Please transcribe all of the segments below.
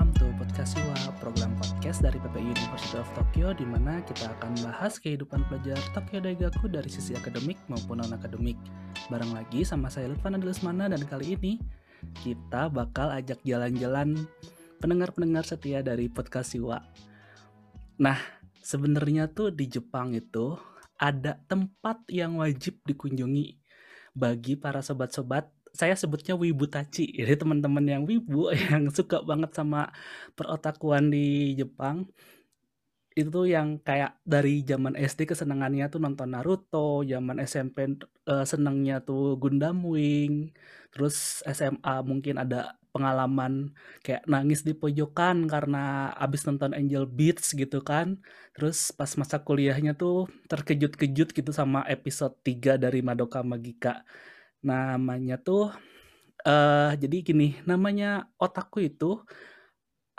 welcome to Podcast Siwa, program podcast dari PPI University of Tokyo di mana kita akan bahas kehidupan pelajar Tokyo Daigaku dari sisi akademik maupun non-akademik. Bareng lagi sama saya Lutfan Adilusmana dan kali ini kita bakal ajak jalan-jalan pendengar-pendengar setia dari Podcast Siwa. Nah, sebenarnya tuh di Jepang itu ada tempat yang wajib dikunjungi bagi para sobat-sobat saya sebutnya wibu tachi. Jadi teman-teman yang wibu yang suka banget sama perotakuan di Jepang itu yang kayak dari zaman SD kesenangannya tuh nonton Naruto, zaman SMP uh, senangnya tuh Gundam Wing, terus SMA mungkin ada pengalaman kayak nangis di pojokan karena abis nonton Angel Beats gitu kan. Terus pas masa kuliahnya tuh terkejut-kejut gitu sama episode 3 dari Madoka Magica Namanya tuh, uh, jadi gini, namanya otakku itu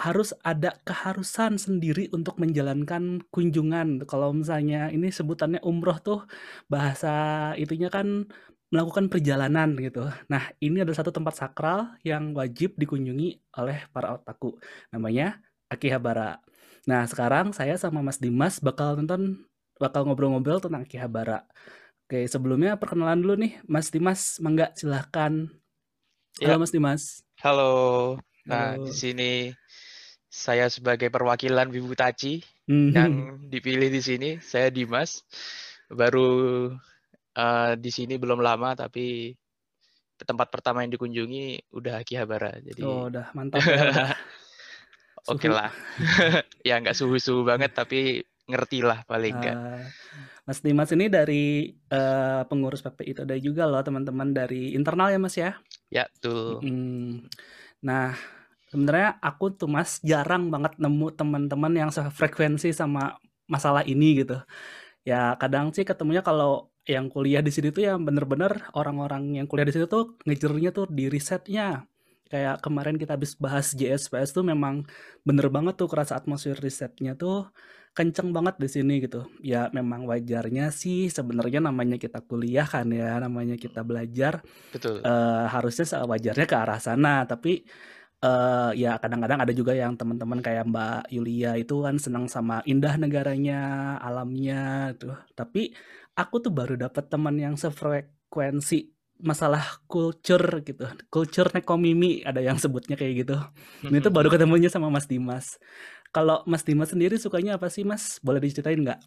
harus ada keharusan sendiri untuk menjalankan kunjungan. Kalau misalnya ini sebutannya umroh tuh bahasa itunya kan melakukan perjalanan gitu. Nah, ini ada satu tempat sakral yang wajib dikunjungi oleh para otaku, namanya Akihabara. Nah, sekarang saya sama Mas Dimas bakal nonton bakal ngobrol-ngobrol tentang Akihabara. Oke, sebelumnya perkenalan dulu nih, Mas Dimas. Mangga silahkan. Halo, ya. Mas Dimas. Halo. Nah, Halo. di sini saya sebagai perwakilan Wibu Taci mm-hmm. yang dipilih di sini. Saya Dimas. Baru uh, di sini belum lama, tapi tempat pertama yang dikunjungi udah Akihabara. Jadi Oh, udah mantap ya. Oke lah. ya nggak suhu-suhu banget, tapi ngerti lah paling enggak. Uh, Mas Dimas ini dari uh, pengurus PPI itu ada juga loh teman-teman dari internal ya Mas ya? Ya betul. Hmm. Nah sebenarnya aku tuh Mas jarang banget nemu teman-teman yang sefrekuensi sama masalah ini gitu. Ya kadang sih ketemunya kalau yang kuliah di sini tuh yang bener-bener orang-orang yang kuliah di situ tuh ngejernya tuh di risetnya. Kayak kemarin kita habis bahas JSPS tuh memang bener banget tuh kerasa atmosfer risetnya tuh kenceng banget di sini gitu. Ya memang wajarnya sih sebenarnya namanya kita kuliah kan ya, namanya kita belajar. Betul. Uh, harusnya wajarnya ke arah sana, tapi uh, ya kadang-kadang ada juga yang teman-teman kayak Mbak Yulia itu kan senang sama indah negaranya, alamnya tuh. Tapi aku tuh baru dapat teman yang sefrekuensi masalah culture gitu. Culture nekomimi ada yang sebutnya kayak gitu. Ini tuh baru ketemunya sama Mas Dimas. Kalau Mas Dimas sendiri sukanya apa sih Mas? Boleh diceritain nggak?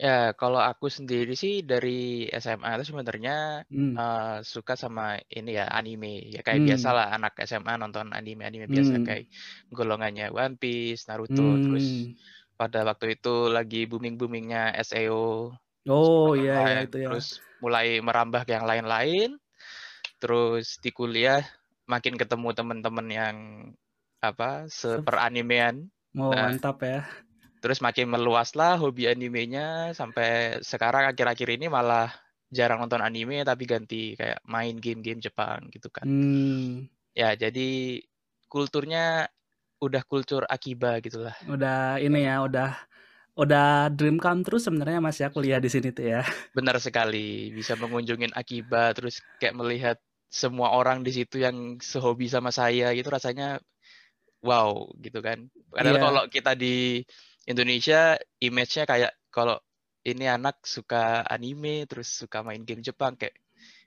Ya, kalau aku sendiri sih dari SMA itu sebenarnya hmm. uh, suka sama ini ya anime. Ya kayak hmm. biasa lah anak SMA nonton anime-anime biasa hmm. kayak golongannya One Piece, Naruto, hmm. terus pada waktu itu lagi booming-boomingnya SEO. Oh iya, iya itu ya. Terus mulai merambah ke yang lain-lain. Terus di kuliah makin ketemu teman-teman yang apa seperanimean Oh, nah, mantap ya. Terus makin meluas lah hobi animenya sampai sekarang akhir-akhir ini malah jarang nonton anime tapi ganti kayak main game-game Jepang gitu kan. Hmm. Ya, jadi kulturnya udah kultur akiba gitulah. Udah ini ya, udah udah dream come true sebenarnya Mas ya kuliah di sini tuh ya. Benar sekali, bisa mengunjungin akiba terus kayak melihat semua orang di situ yang sehobi sama saya gitu rasanya wow gitu kan. Karena yeah. kalau kita di Indonesia image-nya kayak kalau ini anak suka anime terus suka main game Jepang kayak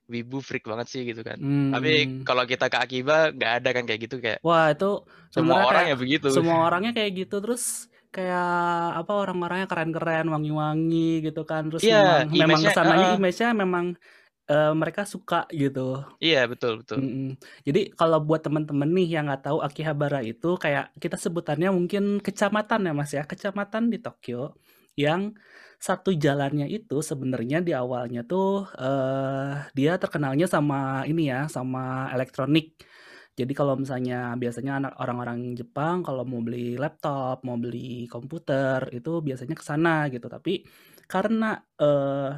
wibu freak banget sih gitu kan. Hmm. Tapi kalau kita ke Akiba nggak ada kan kayak gitu kayak. Wah itu semua orang ya begitu. Semua orangnya kayak gitu terus kayak apa orang-orangnya keren-keren, wangi-wangi gitu kan. Terus yeah, memang memang ke sananya uh, image-nya memang uh, mereka suka gitu. Iya betul betul. Mm -mm. Jadi kalau buat teman-teman nih yang nggak tahu Akihabara itu kayak kita sebutannya mungkin kecamatan ya mas ya, kecamatan di Tokyo yang satu jalannya itu sebenarnya di awalnya tuh uh, dia terkenalnya sama ini ya, sama elektronik. Jadi kalau misalnya biasanya anak orang-orang Jepang kalau mau beli laptop, mau beli komputer itu biasanya ke sana gitu. Tapi karena uh,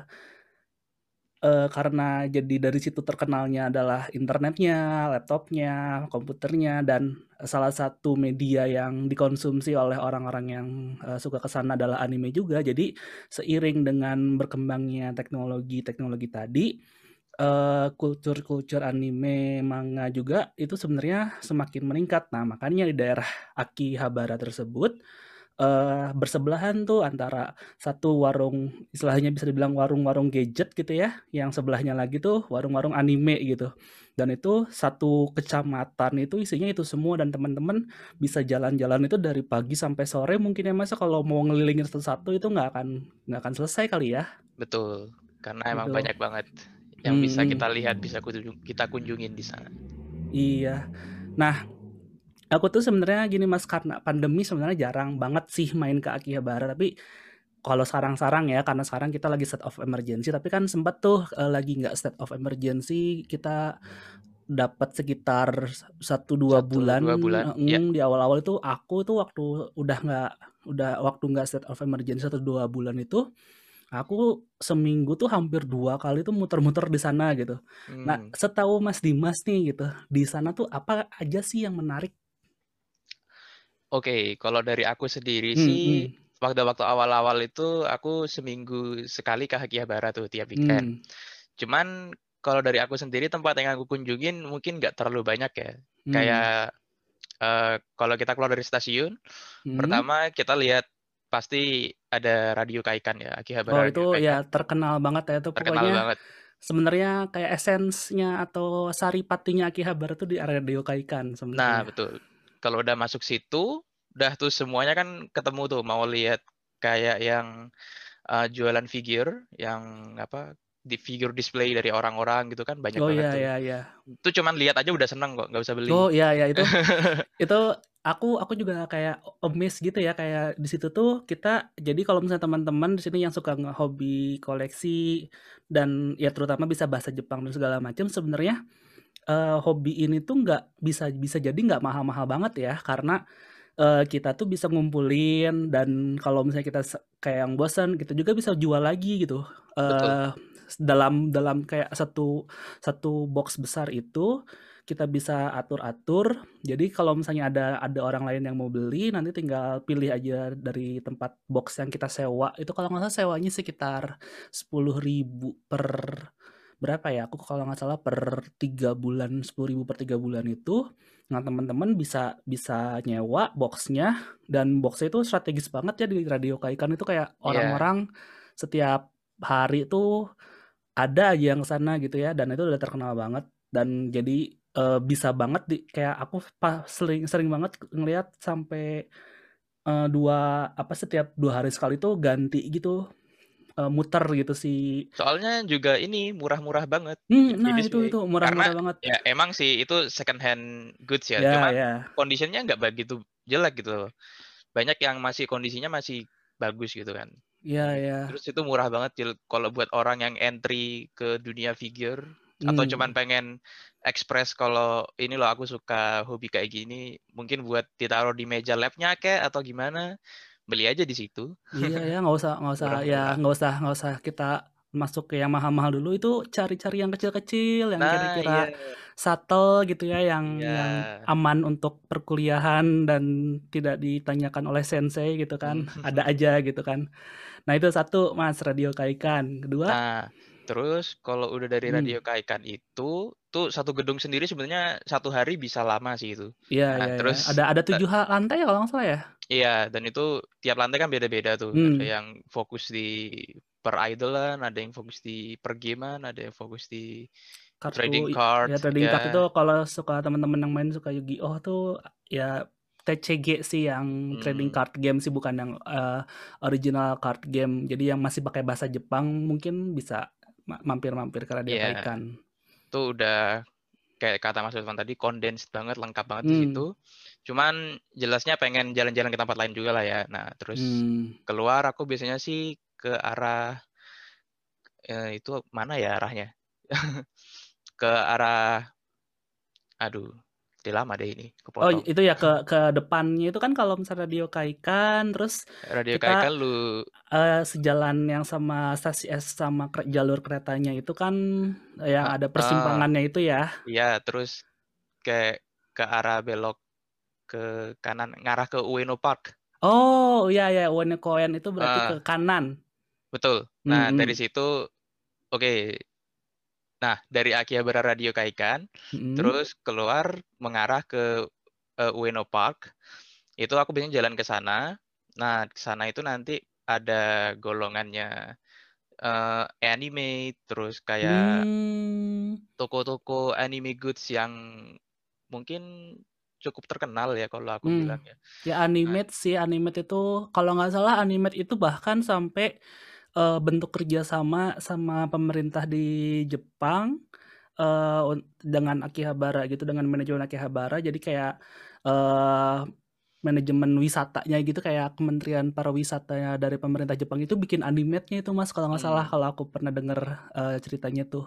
uh, karena jadi dari situ terkenalnya adalah internetnya, laptopnya, komputernya, dan salah satu media yang dikonsumsi oleh orang-orang yang uh, suka ke sana adalah anime juga. Jadi seiring dengan berkembangnya teknologi-teknologi tadi, uh, kultur-kultur anime, manga juga itu sebenarnya semakin meningkat. Nah, makanya di daerah Akihabara tersebut uh, bersebelahan tuh antara satu warung istilahnya bisa dibilang warung-warung gadget gitu ya, yang sebelahnya lagi tuh warung-warung anime gitu. Dan itu satu kecamatan itu isinya itu semua dan teman-teman bisa jalan-jalan itu dari pagi sampai sore mungkin ya masa kalau mau ngelilingin satu-satu itu nggak akan nggak akan selesai kali ya. Betul, karena emang gitu. banyak banget yang hmm. bisa kita lihat, bisa kita kunjungin di sana. Iya. Nah, aku tuh sebenarnya gini Mas karena pandemi sebenarnya jarang banget sih main ke Akihabara tapi kalau sarang-sarang ya karena sekarang kita lagi state of emergency tapi kan sempat tuh uh, lagi nggak state of emergency kita dapat sekitar satu dua bulan, dua bulan. Mm, yeah. di awal-awal itu aku tuh waktu udah nggak udah waktu nggak state of emergency satu dua bulan itu aku seminggu tuh hampir dua kali tuh muter-muter di sana gitu. Nah, hmm. Nah, setahu Mas Dimas nih gitu, di sana tuh apa aja sih yang menarik Oke, kalau dari aku sendiri hmm, sih, hmm. waktu-waktu awal-awal itu aku seminggu sekali ke Akihabara tuh tiap weekend. Hmm. Cuman kalau dari aku sendiri tempat yang aku kunjungin mungkin nggak terlalu banyak ya. Hmm. Kayak uh, kalau kita keluar dari stasiun, hmm. pertama kita lihat pasti ada radio Kaikan ya, Akihabara. Oh itu ya terkenal banget ya itu terkenal pokoknya. banget. Sebenarnya kayak esensnya atau sari patinya Akihabara tuh di radio Kaikan sebenarnya. Nah, betul kalau udah masuk situ udah tuh semuanya kan ketemu tuh mau lihat kayak yang uh, jualan figure yang apa di figure display dari orang-orang gitu kan banyak oh, banget iya, tuh. iya, iya. Itu cuman lihat aja udah seneng kok, nggak usah beli. Oh iya iya itu itu aku aku juga kayak amazed gitu ya kayak di situ tuh kita jadi kalau misalnya teman-teman di sini yang suka hobi koleksi dan ya terutama bisa bahasa Jepang dan segala macam sebenarnya uh, hobi ini tuh nggak bisa bisa jadi nggak mahal-mahal banget ya karena uh, kita tuh bisa ngumpulin dan kalau misalnya kita kayak yang bosan kita juga bisa jual lagi gitu uh, dalam dalam kayak satu satu box besar itu kita bisa atur-atur. Jadi kalau misalnya ada ada orang lain yang mau beli, nanti tinggal pilih aja dari tempat box yang kita sewa. Itu kalau nggak salah sewanya sekitar sepuluh ribu per berapa ya aku kalau nggak salah per tiga bulan sepuluh ribu per tiga bulan itu nah teman-teman bisa bisa nyewa boxnya dan boxnya itu strategis banget ya di radio kaikan itu kayak iya. orang-orang yeah. setiap hari itu ada aja yang sana gitu ya dan itu udah terkenal banget dan jadi uh, bisa banget di kayak aku pas sering sering banget ngelihat sampai uh, dua apa setiap dua hari sekali tuh ganti gitu uh, muter gitu sih. Soalnya juga ini murah-murah banget. Hmm, nah itu itu murah-murah banget. Ya emang sih itu second hand goods ya, yeah, cuma yeah. kondisinya nggak begitu jelek gitu Banyak yang masih kondisinya masih bagus gitu kan. Iya, yeah, iya. Yeah. Terus itu murah banget kalau buat orang yang entry ke dunia figure hmm. atau cuman pengen express kalau ini loh aku suka hobi kayak gini, mungkin buat ditaruh di meja labnya kayak atau gimana beli aja di situ. Iya ya nggak usah nggak usah ya nggak usah nggak usah kita masuk ke yang mahal-mahal dulu itu cari-cari yang kecil-kecil yang nah, kira-kira iya. subtle gitu ya yang iya. yang aman untuk perkuliahan dan tidak ditanyakan oleh sensei gitu kan hmm. ada aja gitu kan nah itu satu mas radio kaikan kedua nah terus kalau udah dari hmm. radio kaikan itu tuh satu gedung sendiri sebenarnya satu hari bisa lama sih itu iya nah, iya, iya. terus ada ada tujuh lantai ya kalau nggak salah ya Iya, dan itu tiap lantai kan beda-beda tuh. Hmm. Ada yang fokus di per idolan, ada yang fokus di per gamean, ada yang fokus di Kartu, trading card. Ya trading ya. card itu kalau suka teman-teman yang main suka Yu-Gi-Oh tuh ya TCG sih yang hmm. trading card game sih bukan yang uh, original card game. Jadi yang masih pakai bahasa Jepang mungkin bisa mampir-mampir karena dia yeah. ikan. Itu udah kayak kata Mas Irfan tadi condensed banget, lengkap banget hmm. di situ. Cuman jelasnya pengen jalan-jalan ke tempat lain juga lah ya. Nah, terus hmm. keluar aku biasanya sih ke arah eh, itu mana ya arahnya? ke arah aduh, udah lama deh ini kepotong. Oh, itu ya ke ke depannya itu kan kalau misalnya radio Kaikan terus radio kita, Kaikan lu uh, sejalan yang sama stasiun S sama jalur keretanya itu kan yang uh, ada persimpangannya uh, itu ya. Iya, terus ke ke arah belok ke kanan ngarah ke Ueno Park. Oh iya ya Ueno Koen itu berarti uh, ke kanan. Betul. Nah hmm. dari situ oke okay, Nah, dari Akihabara Radio Kaikan, Mm-mm. terus keluar mengarah ke uh, Ueno Park. Itu aku biasanya jalan ke sana. Nah, ke sana itu nanti ada golongannya uh, anime, terus kayak Hmm. toko-toko anime goods yang mungkin cukup terkenal ya kalau aku Hmm. bilang ya. Ya animate sih, animate itu kalau nggak salah animate itu bahkan sampai eh, bentuk kerjasama sama pemerintah di Jepang eh, un- dengan Akihabara gitu, dengan manajemen Akihabara. Jadi kayak eh manajemen wisatanya gitu, kayak Kementerian Pariwisata dari pemerintah Jepang itu bikin animate-nya itu Mas, kalau nggak salah Hmm. kalau aku pernah denger eh, ceritanya tuh.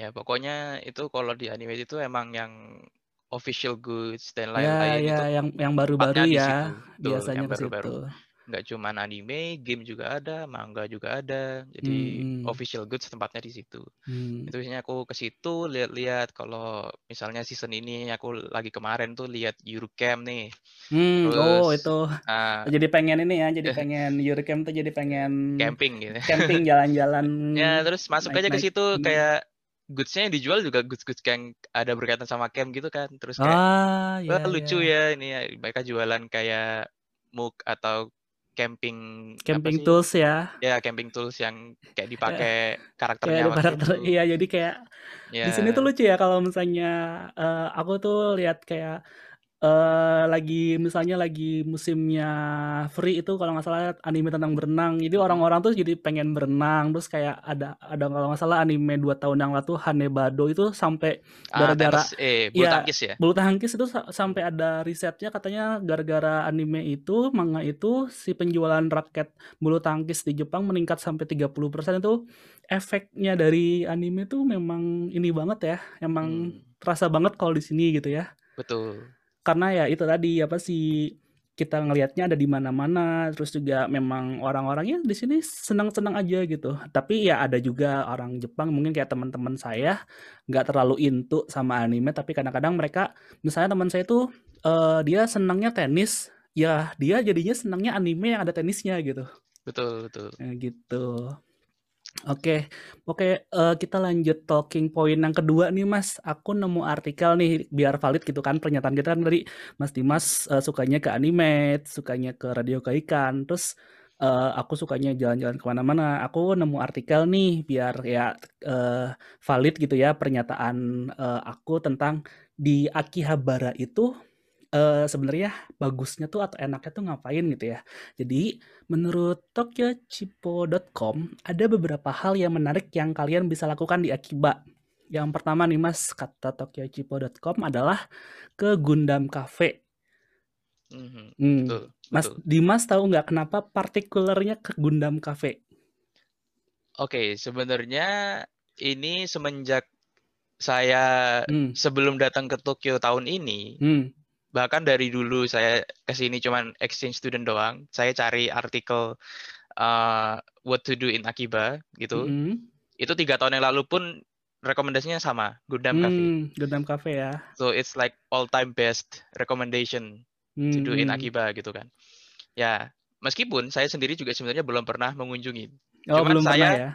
Ya, pokoknya itu kalau di anime itu emang yang official goods dan Ya, lain-lain ya itu yang yang baru-baru di ya, situ. Betul, biasanya yang ke baru-baru. Nggak cuma anime, game juga ada, manga juga ada. Jadi Hmm, hmm. official goods tempatnya di situ. Hmm. Itu biasanya aku ke situ lihat-lihat kalau misalnya season ini aku lagi kemarin tuh lihat Eurocamp nih. Hmm, oh Terus itu ah, jadi pengen ini ya, jadi pengen Eurocamp tuh jadi pengen camping gitu. camping jalan-jalan Ya, terus masuk aja ke situ gunung. kayak goods-nya yang dijual juga goods-goods yang ada berkaitan sama camp gitu kan. Terus kayak Ah, wah ya lucu ya. ya ini ya. mereka jualan kayak mug atau camping Camping tools ya. Ya, camping tools yang kayak Ya, dipakai karakternya karakter iya jadi kayak di sini tuh lucu ya kalau misalnya eh, aku tuh lihat kayak eh lagi misalnya lagi musimnya free itu kalau nggak salah anime tentang berenang jadi orang-orang tuh jadi pengen berenang terus kayak ada ada kalau nggak salah anime dua tahun yang lalu Hanebado itu sampai Ah, gara-gara tenis eh bulu ya tangkis ya. bulu tangkis itu sa- sampai ada risetnya katanya gara-gara anime itu manga itu si penjualan raket bulu tangkis di Jepang meningkat sampai 30% itu efeknya dari anime tuh memang ini banget ya emang Hmm, terasa banget kalau di sini gitu ya betul. Karena ya itu tadi apa sih kita ngelihatnya ada di mana-mana terus juga memang orang-orangnya di sini senang-senang aja gitu. Tapi ya ada juga orang Jepang mungkin kayak teman-teman saya nggak terlalu into sama anime tapi kadang-kadang mereka misalnya teman saya tuh eh, dia senangnya tenis ya dia jadinya senangnya anime yang ada tenisnya gitu. Betul, betul. Ya, gitu Oke, oke, eh, kita lanjut talking point yang kedua nih Mas. Aku nemu artikel nih biar valid gitu kan pernyataan kita kan tadi Mas Dimas eh, sukanya ke anime, sukanya ke radio kaikan, terus eh, aku sukanya jalan-jalan ke mana-mana. Aku nemu artikel nih biar ya eh, valid gitu ya pernyataan eh, aku tentang di Akihabara itu eh, sebenarnya bagusnya tuh atau enaknya tuh ngapain gitu ya. Jadi menurut tokyochipo.com ada beberapa hal yang menarik yang kalian bisa lakukan di Akiba. Yang pertama nih mas, kata tokyochipo.com adalah ke Gundam Cafe. Mhm, Hmm, Betul, Mas betul. Dimas tahu nggak kenapa partikularnya ke Gundam Cafe? Oke, sebenarnya ini semenjak saya Hmm, sebelum datang ke Tokyo tahun ini, hmm, bahkan dari dulu saya ke sini cuman exchange student doang, saya cari artikel uh, what to do in Akiba gitu. mm-mm. Itu tiga tahun yang lalu pun rekomendasinya sama, Gundam Cafe. Hmm, Gundam Cafe ya. So it's like all time best recommendation to do in Hmm, Akiba gitu kan. Ya, meskipun saya sendiri juga sebenarnya belum pernah mengunjungi. Oh Cuman belum pernah saya ya?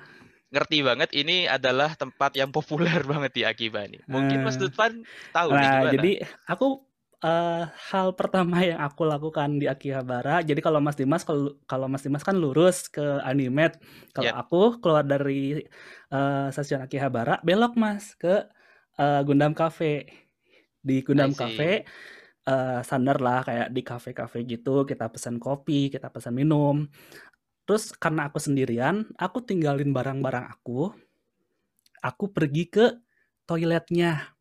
ngerti banget ini adalah tempat yang populer banget di Akiba nih. Mungkin Mas Eh, Lutfan tahu nih Nah, gimana? jadi aku eh, hal pertama yang aku lakukan di Akihabara, jadi kalau Mas Dimas kalau kalau Mas Dimas kan lurus ke Animate, kalau Ya, aku keluar dari eh, stasiun Akihabara, belok Mas ke eh, Gundam Cafe. Di Gundam. Cafe eh, standar lah kayak di kafe-kafe gitu, kita pesan kopi, kita pesan minum. Terus karena aku sendirian, aku tinggalin barang-barang aku, aku pergi ke toiletnya.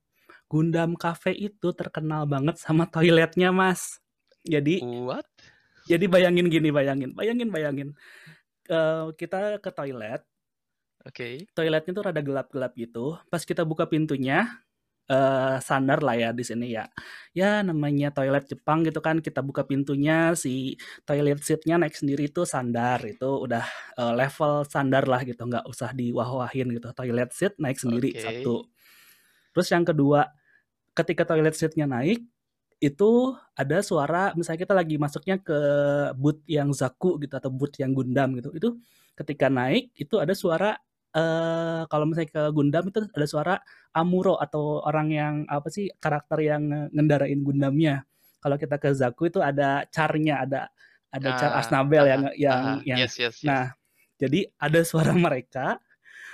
Gundam Cafe itu terkenal banget sama toiletnya, Mas. Jadi, What? jadi bayangin gini, bayangin, bayangin, bayangin. Eh, kita ke toilet, Oke. toiletnya tuh rada gelap-gelap gitu. Pas kita buka pintunya, eh standar lah ya di sini ya. Ya namanya toilet Jepang gitu kan, kita buka pintunya, si toilet seatnya naik sendiri itu standar, itu udah eh, level standar lah gitu, nggak usah diwah-wahin gitu. Toilet seat naik sendiri Oke. satu. Terus yang kedua, ketika toilet seatnya naik, itu ada suara, misalnya kita lagi masuknya ke booth yang Zaku gitu atau booth yang Gundam gitu, itu ketika naik itu ada suara uh, kalau misalnya ke Gundam itu ada suara Amuro atau orang yang apa sih karakter yang ngendarain Gundamnya. Kalau kita ke Zaku itu ada carnya, ada ada ah, car Asnabel uh, yang yang uh, yang yes, yes, yes. nah jadi ada suara mereka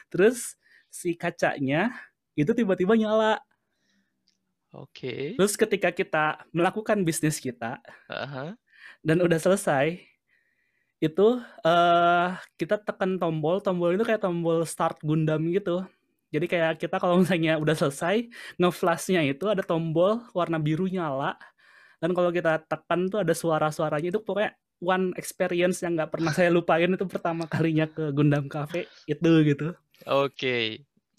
terus si kacanya itu tiba-tiba nyala oke okay. terus ketika kita melakukan bisnis kita uh-huh. dan udah selesai itu uh, kita tekan tombol tombol itu kayak tombol start Gundam gitu jadi kayak kita kalau misalnya udah selesai ngeflashnya itu ada tombol warna biru nyala dan kalau kita tekan tuh ada suara-suaranya itu pokoknya one experience yang nggak pernah saya lupain itu pertama kalinya ke Gundam Cafe itu gitu. Oke, okay.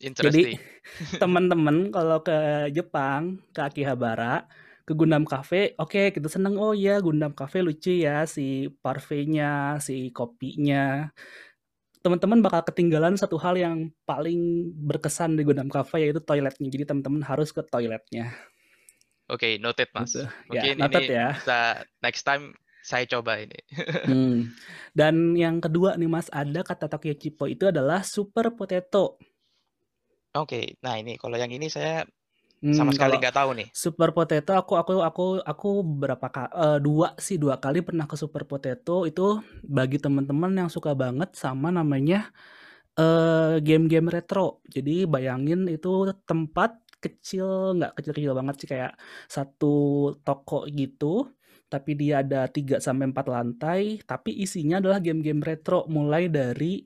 Interesting. Jadi teman-teman kalau ke Jepang ke Akihabara ke Gundam Cafe, oke okay, kita seneng oh ya Gundam Cafe lucu ya si parfainya, si kopinya. Teman-teman bakal ketinggalan satu hal yang paling berkesan di Gundam Cafe yaitu toiletnya. Jadi teman-teman harus ke toiletnya. Oke, okay, noted mas. Gitu. Mungkin ya, noted ini ya. bisa next time saya coba ini. hmm. Dan yang kedua nih Mas, ada kata Tokyo Chipo itu adalah super potato. Oke, okay. nah ini kalau yang ini saya hmm, sama sekali nggak tahu nih. Super potato aku aku aku aku berapa kali uh, dua sih dua kali pernah ke super potato itu bagi teman-teman yang suka banget sama namanya uh, game-game retro. Jadi bayangin itu tempat kecil nggak kecil-kecil banget sih kayak satu toko gitu tapi dia ada 3 sampai 4 lantai, tapi isinya adalah game-game retro mulai dari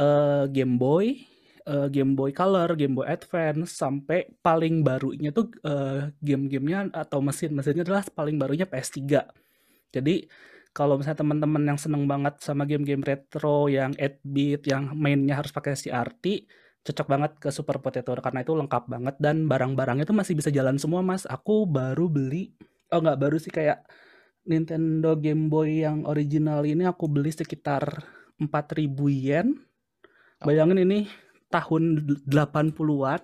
uh, Game Boy, uh, Game Boy Color, Game Boy Advance sampai paling barunya tuh uh, game-gamenya atau mesin-mesinnya adalah paling barunya PS3. Jadi kalau misalnya teman-teman yang seneng banget sama game-game retro yang 8-bit yang mainnya harus pakai CRT, cocok banget ke Super Potato karena itu lengkap banget dan barang-barangnya itu masih bisa jalan semua mas. Aku baru beli, oh nggak baru sih kayak Nintendo Game Boy yang original ini aku beli sekitar 4000 yen. Bayangin ini tahun 80-an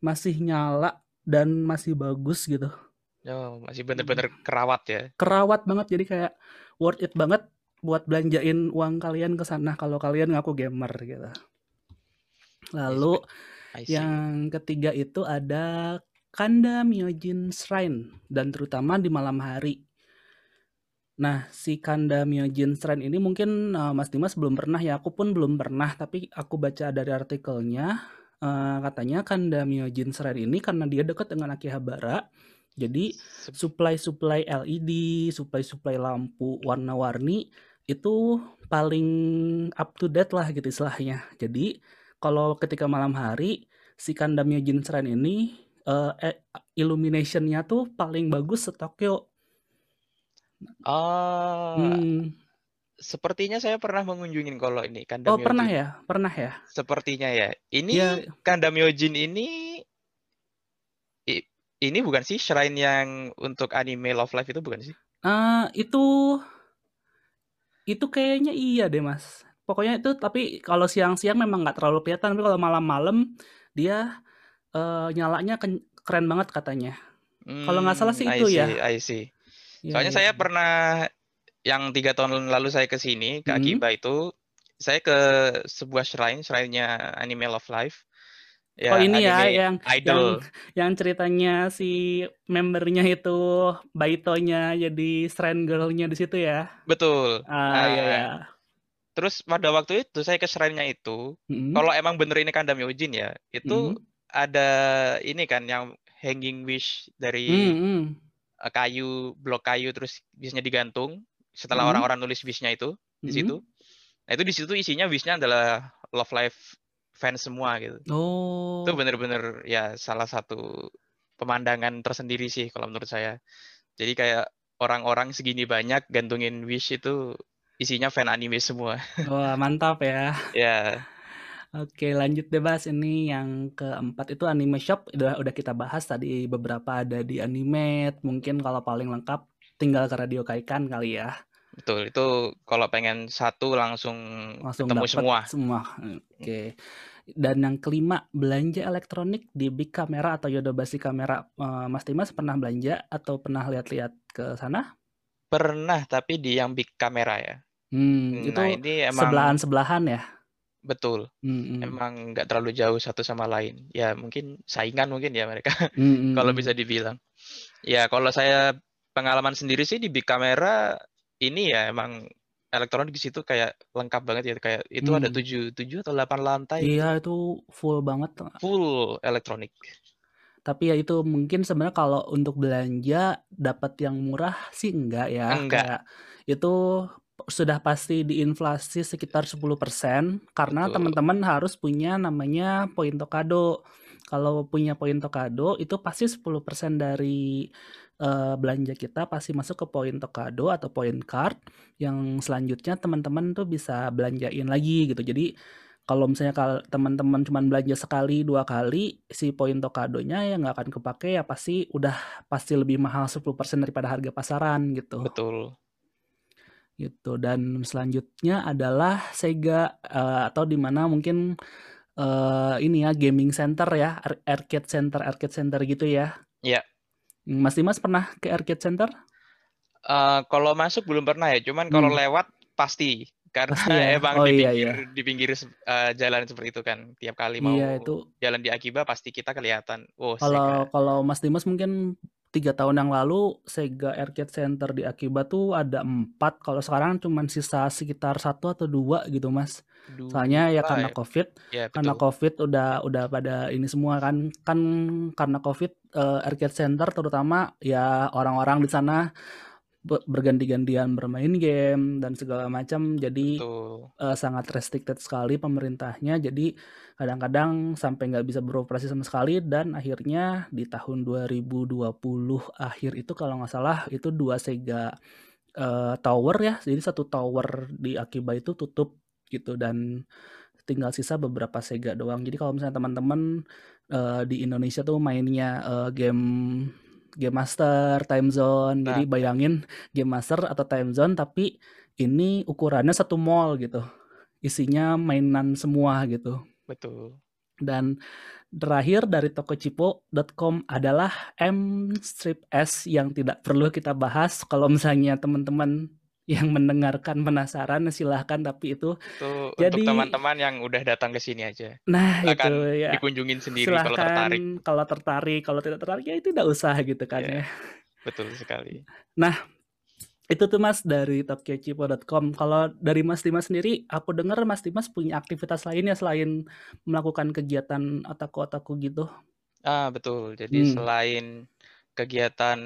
masih nyala dan masih bagus gitu. Oh, masih bener-bener kerawat ya. Kerawat banget jadi kayak worth it banget buat belanjain uang kalian ke sana kalau kalian ngaku gamer gitu. Lalu yang ketiga itu ada Kanda Myojin Shrine dan terutama di malam hari Nah, si Kanda Myojin Shrine ini mungkin uh, Mas Dimas belum pernah ya, aku pun belum pernah, tapi aku baca dari artikelnya uh, katanya Kanda Myojin Shrine ini karena dia dekat dengan Akihabara, jadi supply-supply LED, supply-supply lampu warna-warni itu paling up to date lah gitu istilahnya. Jadi kalau ketika malam hari si Kanda Myojin Shrine ini uh, illumination-nya tuh paling bagus se-Tokyo Oh. Hmm. Sepertinya saya pernah mengunjungi kalau ini Kanda Oh, pernah ya? Pernah ya? Sepertinya ya. Ini ya. Kanda Myojin ini ini bukan sih shrine yang untuk anime Love Life itu bukan sih? Uh, itu itu kayaknya iya deh mas. Pokoknya itu tapi kalau siang-siang memang nggak terlalu kelihatan tapi kalau malam-malam dia uh, nyalanya keren banget katanya. Hmm, kalau nggak salah sih hmm, itu see, ya. I see. Ya, Soalnya ya. saya pernah yang tiga tahun lalu saya ke sini ke hmm. Akiba itu saya ke sebuah shrine, shrine-nya Anime Love Life. Ya, oh ini ya yang idol. yang yang ceritanya si membernya itu Baitonya jadi shrine girl-nya di situ ya. Betul. Ah nah, iya, iya. Terus pada waktu itu saya ke shrine-nya itu, hmm. kalau emang bener ini Kandam Yojin ya, itu hmm. ada ini kan yang hanging wish dari hmm, hmm. Eh, kayu blok kayu terus bisnya digantung setelah mm-hmm. orang-orang nulis wishnya itu di mm-hmm. situ. Nah itu di situ isinya wishnya adalah love life fans semua gitu. Oh. itu bener-bener ya salah satu pemandangan tersendiri sih kalau menurut saya. Jadi kayak orang-orang segini banyak gantungin wish itu isinya fan anime semua. Wah mantap ya. Ya Oke, lanjut deh bahas ini yang keempat itu anime shop udah udah kita bahas tadi beberapa ada di anime. Mungkin kalau paling lengkap tinggal ke Radio Kaikan kali ya. Betul, itu kalau pengen satu langsung, langsung ketemu semua. Semua. Oke. Dan yang kelima, belanja elektronik di Big Camera atau Yodobasi Kamera. Uh, Mas Timas pernah belanja atau pernah lihat-lihat ke sana? Pernah, tapi di yang Big Camera ya. Hmm, nah, itu ini emang sebelahan-sebelahan ya? Betul. Mhm. Emang nggak terlalu jauh satu sama lain. Ya mungkin saingan mungkin ya mereka, Mhm kalau mhm. bisa dibilang. Ya kalau saya pengalaman sendiri sih di Big Camera, ini ya emang elektronik di situ kayak lengkap banget ya, kayak itu ada Mmm. 7 7 atau 8 lantai Iya, itu full banget. Full elektronik. Tapi ya itu, mungkin sebenarnya kalau untuk belanja dapat yang murah sih enggak ya, Enggak. kayak itu sudah pasti diinflasi sekitar 10% karena teman-teman harus punya namanya poin Tokado. Kalau punya poin Tokado itu pasti 10% dari, eee, belanja kita pasti masuk ke poin Tokado atau poin card, yang selanjutnya teman-teman tuh bisa belanjain lagi gitu. Jadi kalau misalnya teman-teman cuman belanja sekali, 2 kali, si poin Tokadonya ya nggak akan kepakai, ya pasti udah pasti lebih mahal 10% daripada harga pasaran gitu. Betul. Gitu, dan selanjutnya adalah Sega, eee, atau di mana mungkin, eee, ini ya gaming center ya, ar arcade center arcade center gitu ya. Iya. Mas Dimas pernah ke arcade center? Eee, kalau masuk belum pernah ya, cuman kalau Mmm. lewat pasti. Karena ya? emang Oh di iya pinggir iya. di pinggir eee, jalan seperti itu kan, tiap kali Iya mau itu jalan di Akiba pasti kita kelihatan, oh Kalau Sega. kalau Mas Dimas mungkin 3 tahun yang lalu Sega arcade center di Akiba tuh ada 4, kalau sekarang cuman sisa sekitar 1 atau 2 gitu Mas. Soalnya ya 2 karena ya? Covid Iya karena. Covid udah udah pada ini semua kan. Kan karena Covid, eee, arcade center terutama ya orang-orang di sana berganti-gantian bermain game dan segala macam, jadi, Betul. eee, sangat restricted sekali pemerintahnya. Jadi kadang-kadang sampai nggak bisa beroperasi sama sekali dan akhirnya di tahun 2020 akhir itu kalau nggak salah itu 2 Sega, eee, tower ya, jadi 1 tower di Akiba itu tutup gitu dan tinggal sisa beberapa Sega doang. Jadi kalau misalnya teman-teman, eee, di Indonesia tuh mainnya, eee, game Game Master, Time Zone, Nah, jadi iya. bayangin Game Master atau Time Zone tapi ini ukurannya 1 mall gitu, isinya mainan semua gitu. Betul. Dan terakhir dari Tokochipo.com adalah M-Strip S yang tidak perlu kita bahas, kalau misalnya teman-teman yang mendengarkan penasaran silahkan, tapi itu Itu untuk jadi teman-teman yang udah datang ke sini aja. Nah itu Silakan ya, dikunjungin sendiri kalau silahkan tertarik. kalau tertarik, kalau tidak tertarik ya itu tidak usah gitu kan Iya, ya. betul sekali. Nah, itu tuh Mas dari Tokochipo.com. Kalau dari Mas Dimas sendiri, aku dengar Mas Dimas punya aktivitas lainnya selain melakukan kegiatan otaku-otaku gitu? Ah, betul. Jadi Mmm. selain kegiatan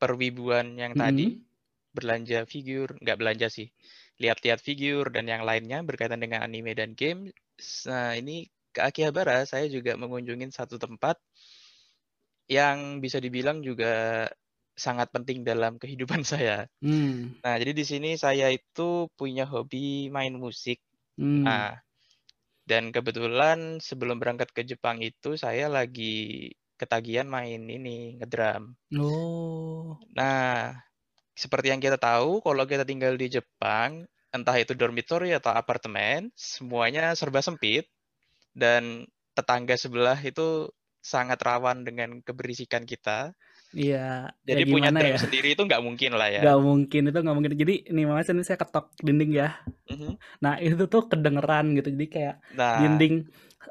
perwibuan yang tadi, Mhm. Belanja figur nggak belanja sih, lihat-lihat figur dan yang lainnya berkaitan dengan anime dan game, nah ini ke Akihabara saya juga mengunjungin satu tempat yang bisa dibilang juga sangat penting dalam kehidupan saya. Mmm. Nah, jadi di sini saya itu punya hobi main musik. Mmm. Nah, dan kebetulan sebelum berangkat ke Jepang itu saya lagi ketagihan main ini, ngedrum. Oh. Nah, seperti yang kita tahu kalau kita tinggal di Jepang, entah itu dormitory atau apartemen, semuanya serba sempit dan tetangga sebelah itu sangat rawan dengan keberisikan kita. Iya, ya Jadi punya gimana drum ya? sendiri itu nggak mungkin lah ya. Nggak mungkin, itu nggak mungkin. Jadi nih Mas, ini saya ketok dinding ya. Mhm. Nah itu tuh kedengeran gitu, jadi kayak Nah. dinding,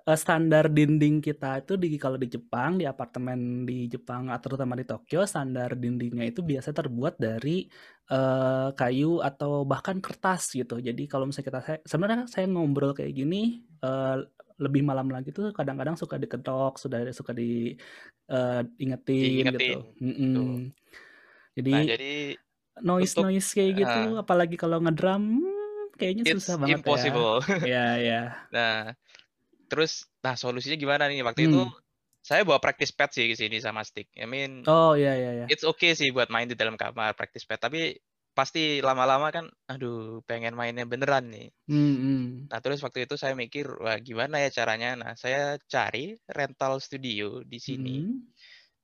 eee, standar dinding kita itu di kalau di Jepang, di apartemen di Jepang, a terutama di Tokyo, standar dindingnya itu biasa terbuat dari, eee, kayu atau bahkan kertas gitu. Jadi kalau misalnya kita se sebenarnya saya ngobrol kayak gini, eee, lebih malam lagi tuh kadang-kadang suka diketok, sudah suka di, eee, ingetin Diingetin, gitu. betul. Mhm. Jadi Nah, jadi untuk noise-noise kayak gitu, heeh. apalagi kalau ngedrum, mmm, kayaknya susah banget ya. impossible. Iya iya. Nah, terus nah solusinya gimana nih? Waktu itu Mmm. saya bawa practice pad sih ke sini sama stick. I mean Oh, iya iya iya. it's okay sih buat main di dalam kamar practice pad, tapi pasti lama-lama kan, aduh pengen mainnya beneran nih. Mhm. Nah, terus waktu itu saya mikir, wah gimana ya caranya? Nah, saya cari rental studio di sini. Mhm.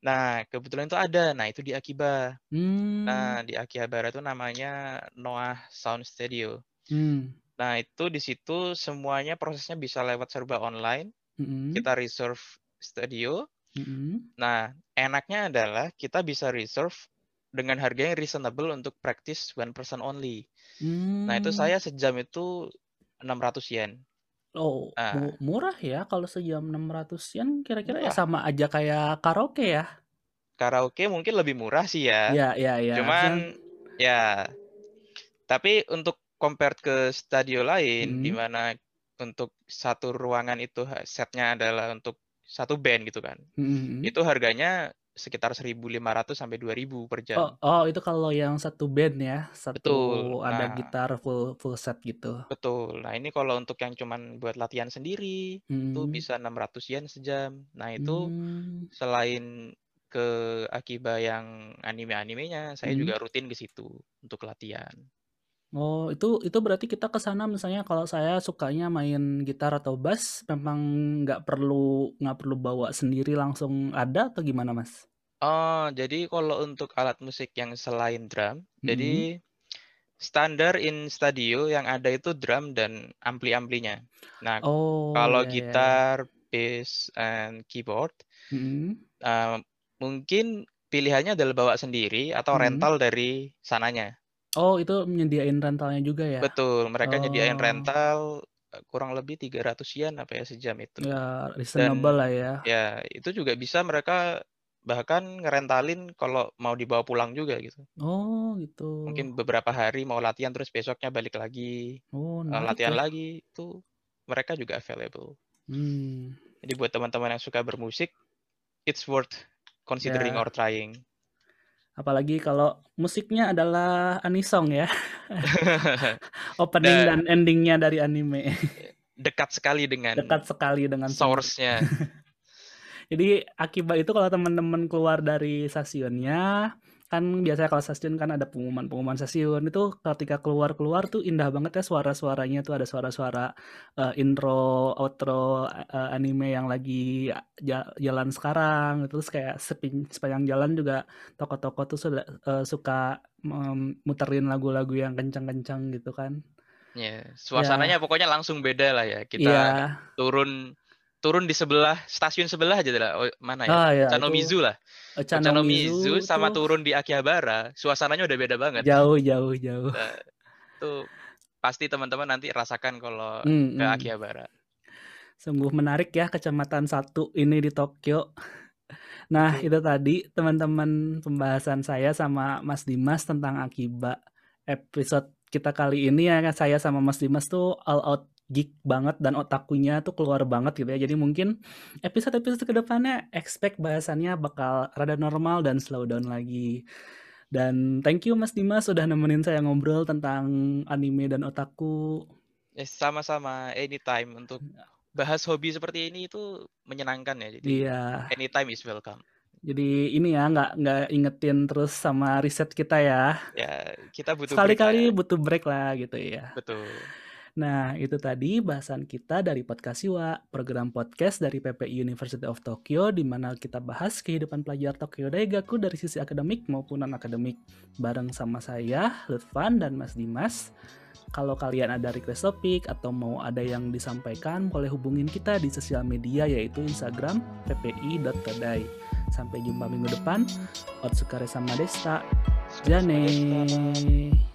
Nah, kebetulan itu ada, nah itu di Akiba. Mmm. Nah, di Akihabara itu namanya Noah Sound Studio. Mmm. Nah, itu di situ semuanya prosesnya bisa lewat serba online. Mhm. Kita reserve studio. Mhm. Nah, enaknya adalah kita bisa reserve dengan harga yang reasonable untuk practice one person only. Nah, itu Mmm. saya sejam itu Rp600. Oh, mu Nah. murah ya kalau sejam 600 yen kira-kira ya sama aja kayak karaoke ya? Karaoke mungkin lebih murah sih ya. Iya iya iya, Cuman ya tapi untuk compare ke studio lain di Mhm. mana untuk satu ruangan itu set-nya adalah untuk satu band gitu kan. Mhm mhm. Itu harganya sekitar 1.500 sampai 2.000 per Oh jam. oh itu kalau yang satu band ya? Satu Betul, ada nah gitar full full set gitu? Betul. Nah, ini kalau untuk yang cuman buat latihan sendiri, itu Mhm. bisa 600 yen sejam. Nah, itu Mmm. selain ke Akiba yang anime-animenya, saya Mhm. juga rutin ke situ untuk latihan. Oh, itu itu berarti kita ke sana misalnya kalau saya sukanya main gitar atau bass, memang nggak perlu nggak perlu bawa sendiri langsung ada atau gimana, Mas? Oh, jadi kalau untuk alat musik yang selain drum, Mhm. jadi standar in studio yang ada itu drum dan ampli-amplinya. Nah, Oh, kalau ya ya ya. gitar, bass, and keyboard, Mhm. eee, mungkin pilihannya adalah bawa sendiri atau Mhm. rental dari sananya. Oh, itu nyediain rentalnya juga ya? Betul, mereka nyediain Oh. rental, eee, kurang lebih 300 yen apa ya sejam itu. Ya, Dan reasonable lah ya. ya itu juga bisa mereka bahkan ngerentalin kalau mau dibawa pulang juga gitu. Oh, gitu. Mungkin beberapa hari mau latihan terus besoknya balik lagi, Oh, eee, menarik latihan ya. lagi, itu mereka juga available. Mmm. Jadi buat teman-teman yang suka bermusik, it's worth considering or Ya. trying. Apalagi kalau musiknya adalah anisong ya. Opening dan Da ending-nya dari anime. Dekat sekali dengan Dekat sekali dengan source-nya. Jadi Akiba itu kalau teman-teman keluar dari stasiunnya, kan biasanya kalau stasiun kan ada pengumuman-pengumuman stasiun, itu ketika keluar-keluar tuh indah banget ya suara-suaranya tuh ada suara-suara, eee, intro, outro, eee, anime yang lagi ja jalan sekarang, terus kayak seping sepanjang jalan juga toko-toko tuh suda eee, suka mem muterin lagu-lagu yang kencang-kencang gitu kan. Ya, Ya. suasananya pokoknya langsung beda lah ya. Kita Iya. turun turun di sebelah stasiun sebelah aja lah, oh mana ya, Ah, ya itu, Ochanomizu lah. Ochanomizu Ochanomizu itu sama turun di Akihabara, suasananya udah beda banget. Jauh jauh jauh. Nah, itu pasti teman-teman nanti rasakan kalau ke Mhm. Akihabara. Sungguh menarik ya Kecamatan 1 ini di Tokyo. Nah, itu tadi teman-teman pembahasan saya sama Mas Dimas tentang Akiba. Episode kita kali ini ya saya sama Mas Dimas tuh all out geek banget dan otakunya tuh keluar banget gitu ya. Jadi mungkin episode-episode ke depannya expect bahasannya bakal rada normal dan slow down lagi. Dan thank you Mas Dimas udah nemenin saya ngobrol tentang anime dan otaku. Eh, sama-sama, anytime untuk bahas hobi seperti ini itu menyenangkan ya. Jadi Iya. anytime is welcome. Jadi ini ya nggak nggak ingetin terus sama riset kita ya. Ya, kita butuh Sekali-kali ya. butuh break lah gitu ya. Betul. Nah, itu tadi bahasan kita dari Podcast Siwa, program podcast dari PPI University of Tokyo di mana kita bahas kehidupan pelajar Tokyo Daigaku dari sisi akademik maupun non-akademik. Bareng sama saya, Lutfan dan Mas Dimas. Kalau kalian ada request topik atau mau ada yang disampaikan, boleh hubungin kita di sosial media yaitu Instagram ppi.todai. Sampai jumpa minggu depan. Otsukare sama Desta. Jane.